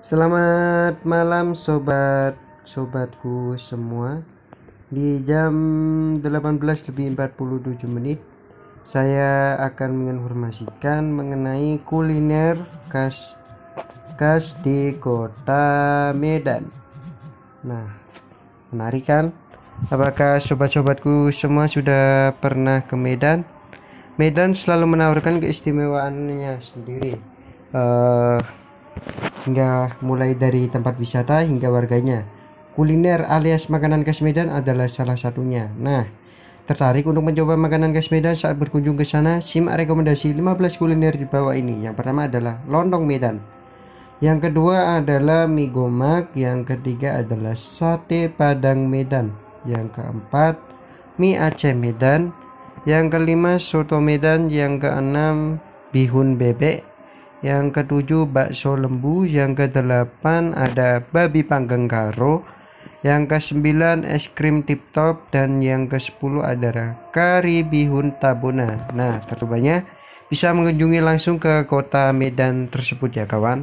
Selamat malam sobat sobatku semua. Di jam 18 lebih 47 menit saya akan menginformasikan mengenai kuliner khas khas di kota Medan. Nah, menarik kan? Apakah sobat-sobatku semua sudah pernah ke Medan? Medan selalu menawarkan keistimewaannya sendiri. Uh, hingga mulai dari tempat wisata hingga warganya. Kuliner alias makanan khas Medan adalah salah satunya. Nah, tertarik untuk mencoba makanan khas Medan saat berkunjung ke sana? Simak rekomendasi 15 kuliner di bawah ini. Yang pertama adalah lontong Medan. Yang kedua adalah mie gomak, yang ketiga adalah sate Padang Medan. Yang keempat, mie Aceh Medan. Yang kelima, soto Medan. Yang keenam, bihun bebek yang ketujuh bakso lembu, yang kedelapan ada babi panggang karo, yang kesembilan es krim tip top dan yang ke sepuluh adalah kari bihun tabuna. Nah, terbanyak bisa mengunjungi langsung ke kota Medan tersebut ya kawan.